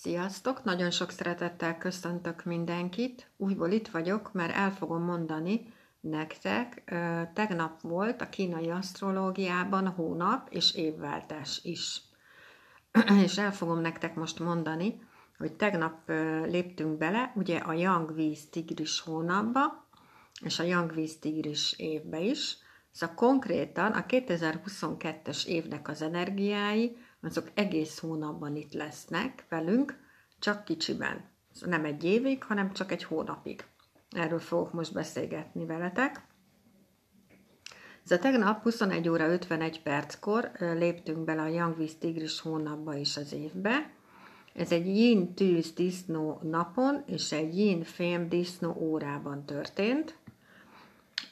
Sziasztok! Nagyon sok szeretettel köszöntök mindenkit. Újból itt vagyok, mert el fogom mondani nektek. Tegnap volt a kínai asztrológiában hónap és évváltás is. és el fogom nektek most mondani, hogy tegnap léptünk bele, ugye a Yang víz tigris hónapba, és a Yang víz tigris évbe is. Szóval konkrétan a 2022-es évnek az energiái, azok egész hónapban itt lesznek velünk, csak kicsiben. Nem egy évig, hanem csak egy hónapig. Erről fogok most beszélgetni veletek. Ez a tegnap 21 óra 51 perckor léptünk bele a Young Tigris hónapba is az évbe. Ez egy yin tűz disznó napon és egy yin fém disznó órában történt.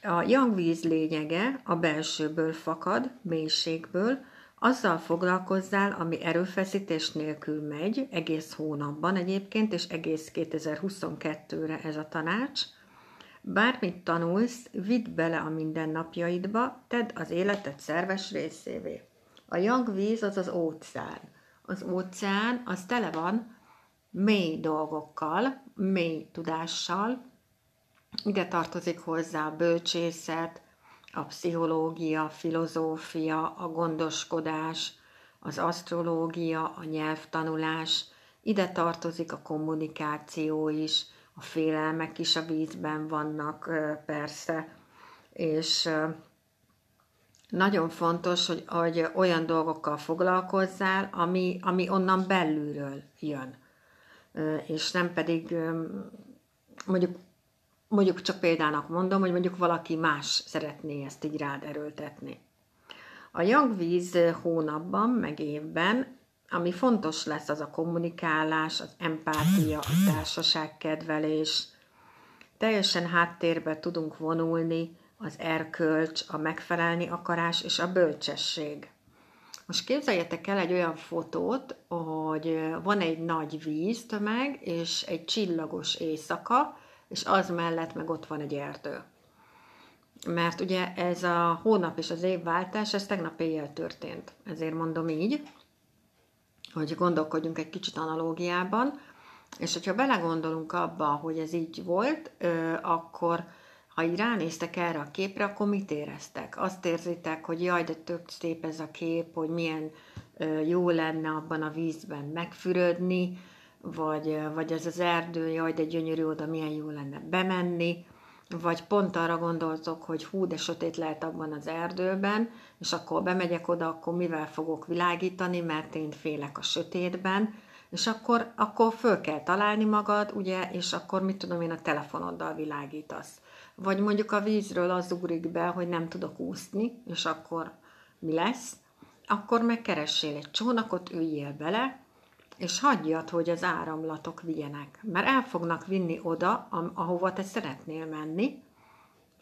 A Young víz lényege a belsőből fakad, mélységből, azzal foglalkozzál, ami erőfeszítés nélkül megy, egész hónapban egyébként, és egész 2022-re ez a tanács. Bármit tanulsz, vidd bele a mindennapjaidba, tedd az életed szerves részévé. A young víz az az óceán. Az óceán az tele van mély dolgokkal, mély tudással. Ide tartozik hozzá a bölcsészet, a pszichológia, filozófia, a gondoskodás, az asztrológia, a nyelvtanulás, ide tartozik a kommunikáció is, a félelmek is a vízben vannak persze, és nagyon fontos, hogy, hogy olyan dolgokkal foglalkozzál, ami, ami onnan belülről jön, és nem pedig mondjuk mondjuk csak példának mondom, hogy mondjuk valaki más szeretné ezt így rád erőltetni. A jangvíz hónapban, meg évben, ami fontos lesz, az a kommunikálás, az empátia, a társaságkedvelés. Teljesen háttérbe tudunk vonulni az erkölcs, a megfelelni akarás és a bölcsesség. Most képzeljetek el egy olyan fotót, hogy van egy nagy víztömeg és egy csillagos éjszaka, és az mellett meg ott van egy erdő. Mert ugye ez a hónap és az évváltás, ez tegnap éjjel történt. Ezért mondom így, hogy gondolkodjunk egy kicsit analógiában, és hogyha belegondolunk abba, hogy ez így volt, akkor ha így ránéztek erre a képre, akkor mit éreztek? Azt érzitek, hogy jaj, de tök szép ez a kép, hogy milyen jó lenne abban a vízben megfürödni, vagy, vagy ez az erdő, jaj, de gyönyörű oda, milyen jó lenne bemenni, vagy pont arra gondoltok, hogy hú, de sötét lehet abban az erdőben, és akkor bemegyek oda, akkor mivel fogok világítani, mert én félek a sötétben, és akkor, akkor föl kell találni magad, ugye, és akkor mit tudom én, a telefonoddal világítasz. Vagy mondjuk a vízről az ugrik be, hogy nem tudok úszni, és akkor mi lesz? Akkor megkeressél egy csónakot, üljél bele, és hagyjad, hogy az áramlatok vigyenek, mert el fognak vinni oda, ahova te szeretnél menni,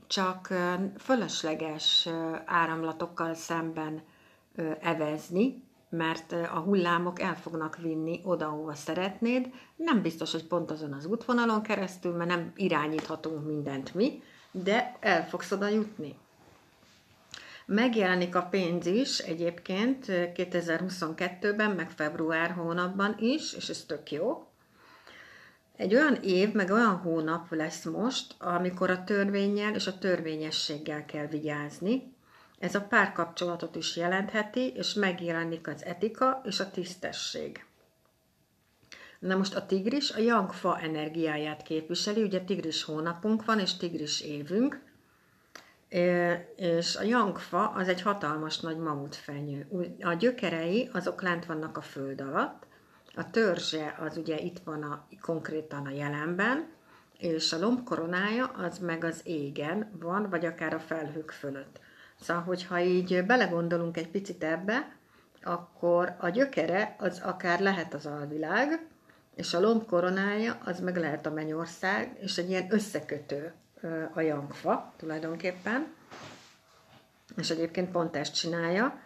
csak fölösleges áramlatokkal szemben evezni, mert a hullámok el fognak vinni oda, ahova szeretnéd. Nem biztos, hogy pont azon az útvonalon keresztül, mert nem irányíthatunk mindent mi, de el fogsz oda jutni. Megjelenik a pénz is egyébként 2022-ben, meg február hónapban is, és ez tök jó. Egy olyan év, meg olyan hónap lesz most, amikor a törvényel és a törvényességgel kell vigyázni. Ez a párkapcsolatot is jelentheti, és megjelenik az etika és a tisztesség. Na most a tigris a jangfa energiáját képviseli, ugye tigris hónapunk van, és tigris évünk, és a jangfa az egy hatalmas nagy mamutfenyő. A gyökerei azok lent vannak a föld alatt, a törzse az ugye itt van a, konkrétan a jelenben, és a lombkoronája az meg az égen van, vagy akár a felhők fölött. Szóval, hogyha így belegondolunk egy picit ebbe, akkor a gyökere az akár lehet az alvilág, és a lombkoronája az meg lehet a mennyország, és egy ilyen összekötő a jangfa tulajdonképpen, és egyébként pont ezt csinálja,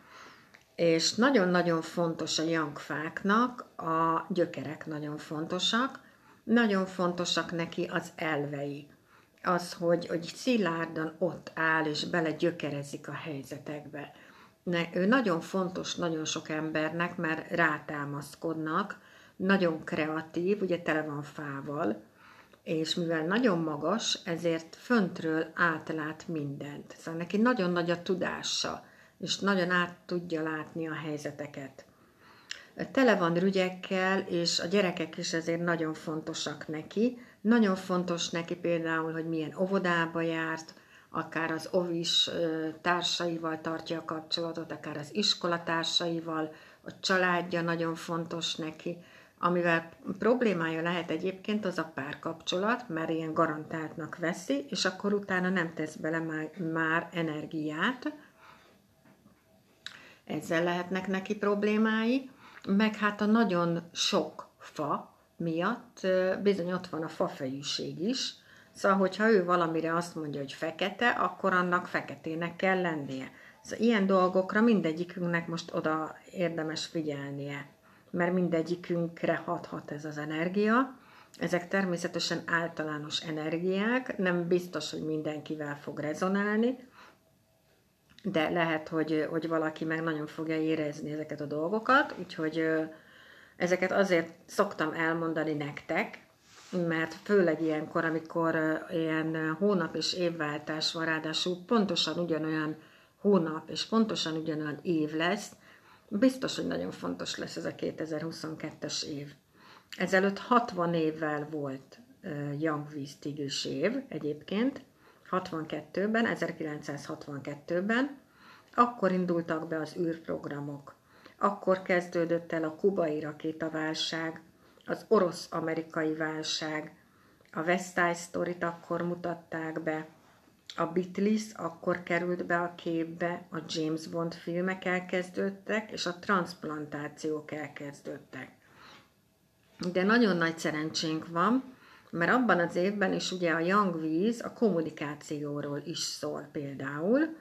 és nagyon-nagyon fontos a jangfáknak, a gyökerek nagyon fontosak, nagyon fontosak neki az elvei. Az, hogy, hogy szilárdan ott áll és bele gyökerezik a helyzetekbe. Ne, ő nagyon fontos nagyon sok embernek, mert rátámaszkodnak, nagyon kreatív, ugye tele van fával, és mivel nagyon magas, ezért föntről átlát mindent. Szóval neki nagyon nagy a tudása, és nagyon át tudja látni a helyzeteket. Tele van rügyekkel, és a gyerekek is ezért nagyon fontosak neki. Nagyon fontos neki például, hogy milyen óvodába járt, akár az ovis társaival tartja a kapcsolatot, akár az iskolatársaival, a családja nagyon fontos neki. Amivel problémája lehet egyébként az a párkapcsolat, mert ilyen garantáltnak veszi, és akkor utána nem tesz bele már, energiát. Ezzel lehetnek neki problémái, meg hát a nagyon sok fa miatt bizony ott van a fafejűség is, Szóval, hogyha ő valamire azt mondja, hogy fekete, akkor annak feketének kell lennie. Szóval ilyen dolgokra mindegyikünknek most oda érdemes figyelnie, mert mindegyikünkre hathat ez az energia. Ezek természetesen általános energiák, nem biztos, hogy mindenkivel fog rezonálni, de lehet, hogy, hogy valaki meg nagyon fogja érezni ezeket a dolgokat, úgyhogy ezeket azért szoktam elmondani nektek, mert főleg ilyenkor, amikor ilyen hónap és évváltás van, ráadásul pontosan ugyanolyan hónap és pontosan ugyanolyan év lesz, biztos, hogy nagyon fontos lesz ez a 2022-es év. Ezelőtt 60 évvel volt Young Tigris év egyébként, 62-ben, 1962-ben, akkor indultak be az űrprogramok. Akkor kezdődött el a kubai rakétaválság, az orosz-amerikai válság, a West Side Story-t akkor mutatták be, a Beatles akkor került be a képbe, a James Bond filmek elkezdődtek, és a transplantációk elkezdődtek. De nagyon nagy szerencsénk van, mert abban az évben is ugye a Young Víz a kommunikációról is szól például,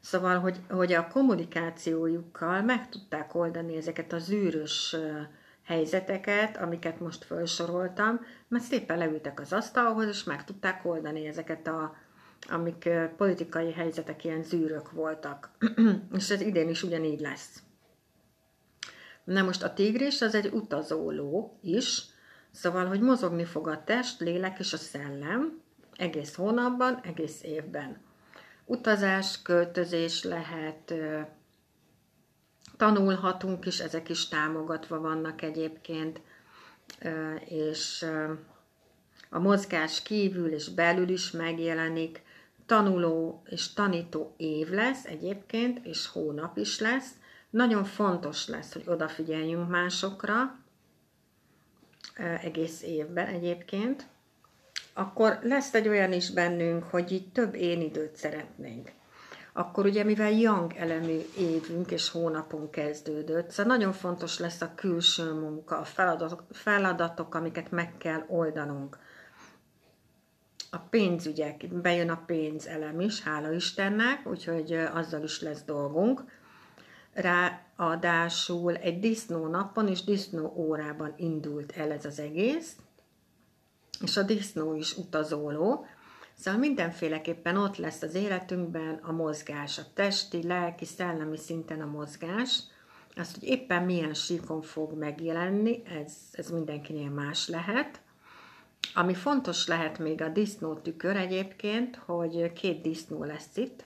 szóval, hogy, hogy a kommunikációjukkal meg tudták oldani ezeket az zűrös helyzeteket, amiket most felsoroltam, mert szépen leültek az asztalhoz, és meg tudták oldani ezeket a amik politikai helyzetek ilyen zűrök voltak. és ez idén is ugyanígy lesz. Na most a tigris az egy utazóló is, szóval, hogy mozogni fog a test, lélek és a szellem egész hónapban, egész évben. Utazás, költözés lehet, tanulhatunk is, ezek is támogatva vannak egyébként, és a mozgás kívül és belül is megjelenik, tanuló és tanító év lesz egyébként, és hónap is lesz. Nagyon fontos lesz, hogy odafigyeljünk másokra, egész évben egyébként. Akkor lesz egy olyan is bennünk, hogy így több én időt szeretnénk akkor ugye mivel young elemű évünk és hónapon kezdődött, szóval nagyon fontos lesz a külső munka, a feladatok, feladatok amiket meg kell oldanunk. A pénzügyek, bejön a pénzelem is, hála Istennek, úgyhogy azzal is lesz dolgunk. Ráadásul egy disznó napon és disznó órában indult el ez az egész, és a disznó is utazóló, Szóval mindenféleképpen ott lesz az életünkben a mozgás, a testi, lelki, szellemi szinten a mozgás. Azt, hogy éppen milyen síkon fog megjelenni, ez, ez mindenkinél más lehet. Ami fontos lehet még a disznó tükör egyébként, hogy két disznó lesz itt,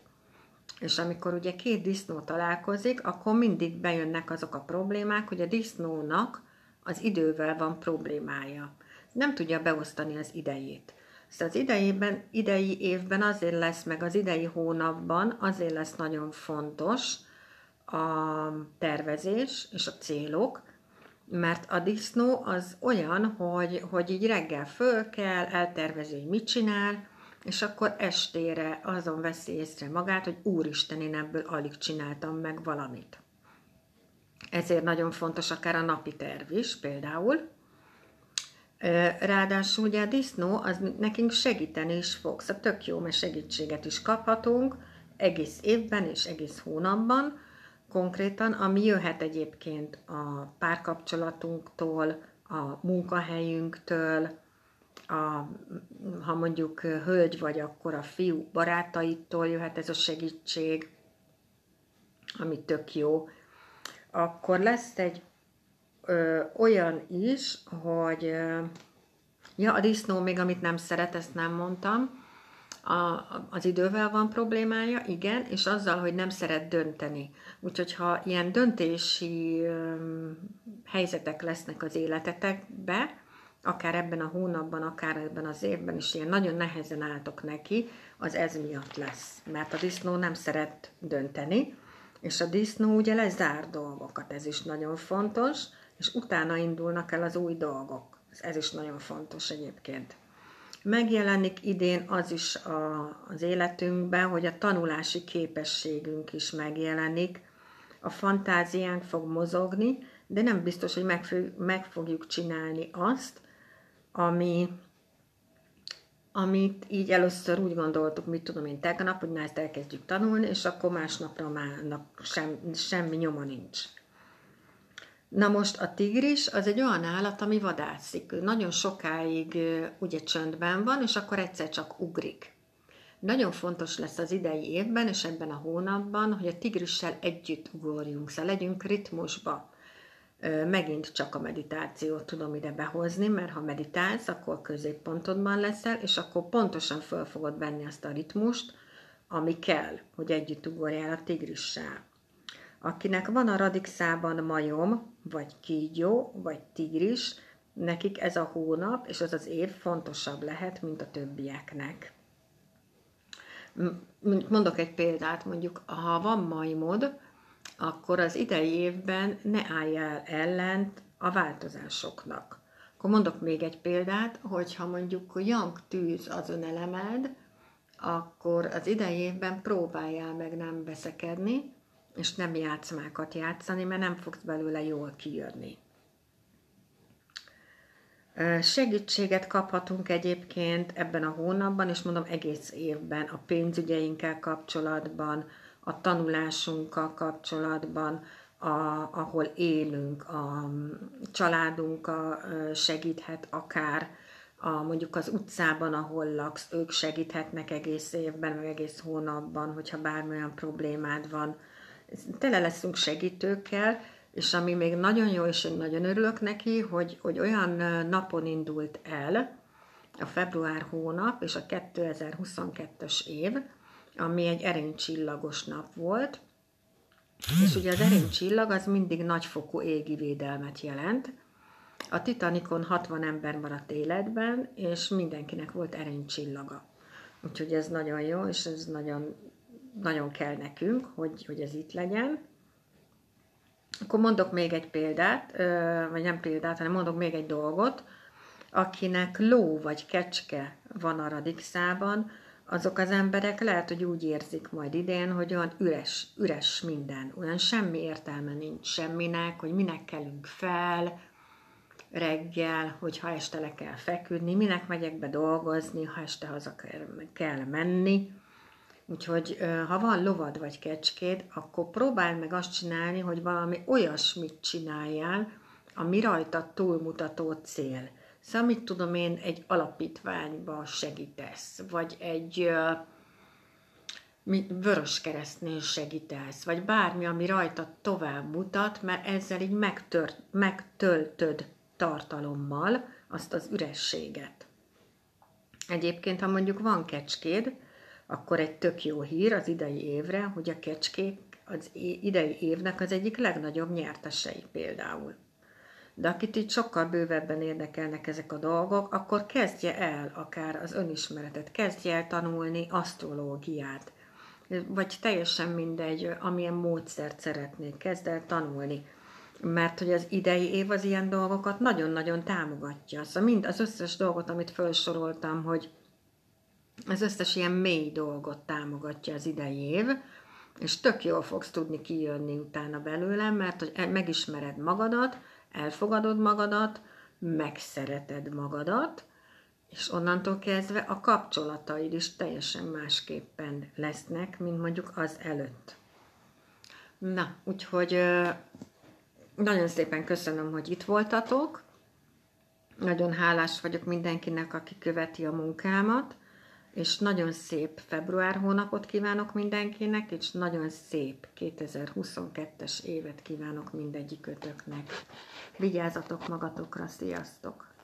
és amikor ugye két disznó találkozik, akkor mindig bejönnek azok a problémák, hogy a disznónak az idővel van problémája. Nem tudja beosztani az idejét. Szóval az idejében, idei évben azért lesz, meg az idei hónapban azért lesz nagyon fontos a tervezés és a célok, mert a disznó az olyan, hogy, hogy így reggel föl kell, eltervezi, hogy mit csinál, és akkor estére azon veszi észre magát, hogy úristen, én ebből alig csináltam meg valamit. Ezért nagyon fontos akár a napi terv is például, Ráadásul ugye a disznó az nekünk segíteni is fog, szóval tök jó, mert segítséget is kaphatunk egész évben és egész hónapban, konkrétan, ami jöhet egyébként a párkapcsolatunktól, a munkahelyünktől, a, ha mondjuk hölgy vagy, akkor a fiú barátaitól jöhet ez a segítség, ami tök jó. Akkor lesz egy ö, olyan is, hogy ö, ja, a disznó még, amit nem szeret, ezt nem mondtam, a, az idővel van problémája, igen, és azzal, hogy nem szeret dönteni. Úgyhogy ha ilyen döntési ö, helyzetek lesznek az életetekbe, akár ebben a hónapban, akár ebben az évben is ilyen nagyon nehezen álltok neki, az ez miatt lesz. Mert a disznó nem szeret dönteni, és a disznó ugye lezár dolgokat, ez is nagyon fontos, és utána indulnak el az új dolgok. Ez is nagyon fontos egyébként. Megjelenik idén az is a, az életünkben, hogy a tanulási képességünk is megjelenik, a fantáziánk fog mozogni, de nem biztos, hogy meg, meg fogjuk csinálni azt, ami, amit így először úgy gondoltuk, mit tudom én tegnap, hogy na ezt elkezdjük tanulni, és akkor másnapra már sem, semmi nyoma nincs. Na most a tigris az egy olyan állat, ami vadászik. Nagyon sokáig ugye csöndben van, és akkor egyszer csak ugrik. Nagyon fontos lesz az idei évben és ebben a hónapban, hogy a tigrissel együtt ugorjunk, szóval legyünk ritmusba megint csak a meditációt tudom ide behozni, mert ha meditálsz, akkor középpontodban leszel, és akkor pontosan föl fogod venni azt a ritmust, ami kell, hogy együtt ugorjál a tigrissel. Akinek van a radixában majom, vagy kígyó, vagy tigris, nekik ez a hónap és az az év fontosabb lehet, mint a többieknek. Mondok egy példát, mondjuk, ha van majmod, akkor az idei évben ne álljál ellent a változásoknak. Akkor mondok még egy példát, hogyha mondjuk yang tűz az önelemed, akkor az idei évben próbáljál meg nem veszekedni, és nem játszmákat játszani, mert nem fogsz belőle jól kijönni. Segítséget kaphatunk egyébként ebben a hónapban, és mondom egész évben a pénzügyeinkkel kapcsolatban, a tanulásunkkal kapcsolatban, a, ahol élünk, a családunkkal segíthet akár, a, mondjuk az utcában, ahol laksz, ők segíthetnek egész évben, vagy egész hónapban, hogyha bármilyen problémád van. Tele leszünk segítőkkel, és ami még nagyon jó, és én nagyon örülök neki, hogy, hogy olyan napon indult el a február hónap és a 2022-es év, ami egy erénycsillagos nap volt, és ugye az erénycsillag az mindig nagyfokú égi védelmet jelent. A Titanikon 60 ember maradt életben, és mindenkinek volt erénycsillaga. Úgyhogy ez nagyon jó, és ez nagyon, nagyon kell nekünk, hogy, hogy ez itt legyen. Akkor mondok még egy példát, vagy nem példát, hanem mondok még egy dolgot, akinek ló vagy kecske van a radixában, azok az emberek lehet, hogy úgy érzik majd idén, hogy olyan üres, üres minden, olyan semmi értelme nincs semminek, hogy minek kelünk fel reggel, hogy ha este le kell feküdni, minek megyek be dolgozni, ha este haza kell menni. Úgyhogy ha van lovad vagy kecskéd, akkor próbáld meg azt csinálni, hogy valami olyasmit csináljál, ami rajta túlmutató cél. Szóval mit tudom én, egy alapítványba segítesz, vagy egy vörös keresztnél segítesz, vagy bármi, ami rajta tovább mutat, mert ezzel így megtört, megtöltöd tartalommal azt az ürességet. Egyébként, ha mondjuk van kecskéd, akkor egy tök jó hír az idei évre, hogy a kecskék az idei évnek az egyik legnagyobb nyertesei például de akit itt sokkal bővebben érdekelnek ezek a dolgok, akkor kezdje el akár az önismeretet, kezdje el tanulni asztrológiát, vagy teljesen mindegy, amilyen módszert szeretnék, kezd el tanulni. Mert hogy az idei év az ilyen dolgokat nagyon-nagyon támogatja. Szóval mind az összes dolgot, amit felsoroltam, hogy az összes ilyen mély dolgot támogatja az idei év, és tök jól fogsz tudni kijönni utána belőlem, mert hogy megismered magadat, elfogadod magadat, megszereted magadat, és onnantól kezdve a kapcsolataid is teljesen másképpen lesznek, mint mondjuk az előtt. Na, úgyhogy nagyon szépen köszönöm, hogy itt voltatok. Nagyon hálás vagyok mindenkinek, aki követi a munkámat, és nagyon szép február hónapot kívánok mindenkinek, és nagyon szép 2022-es évet kívánok mindegyik kötöknek. Vigyázzatok magatokra, sziasztok!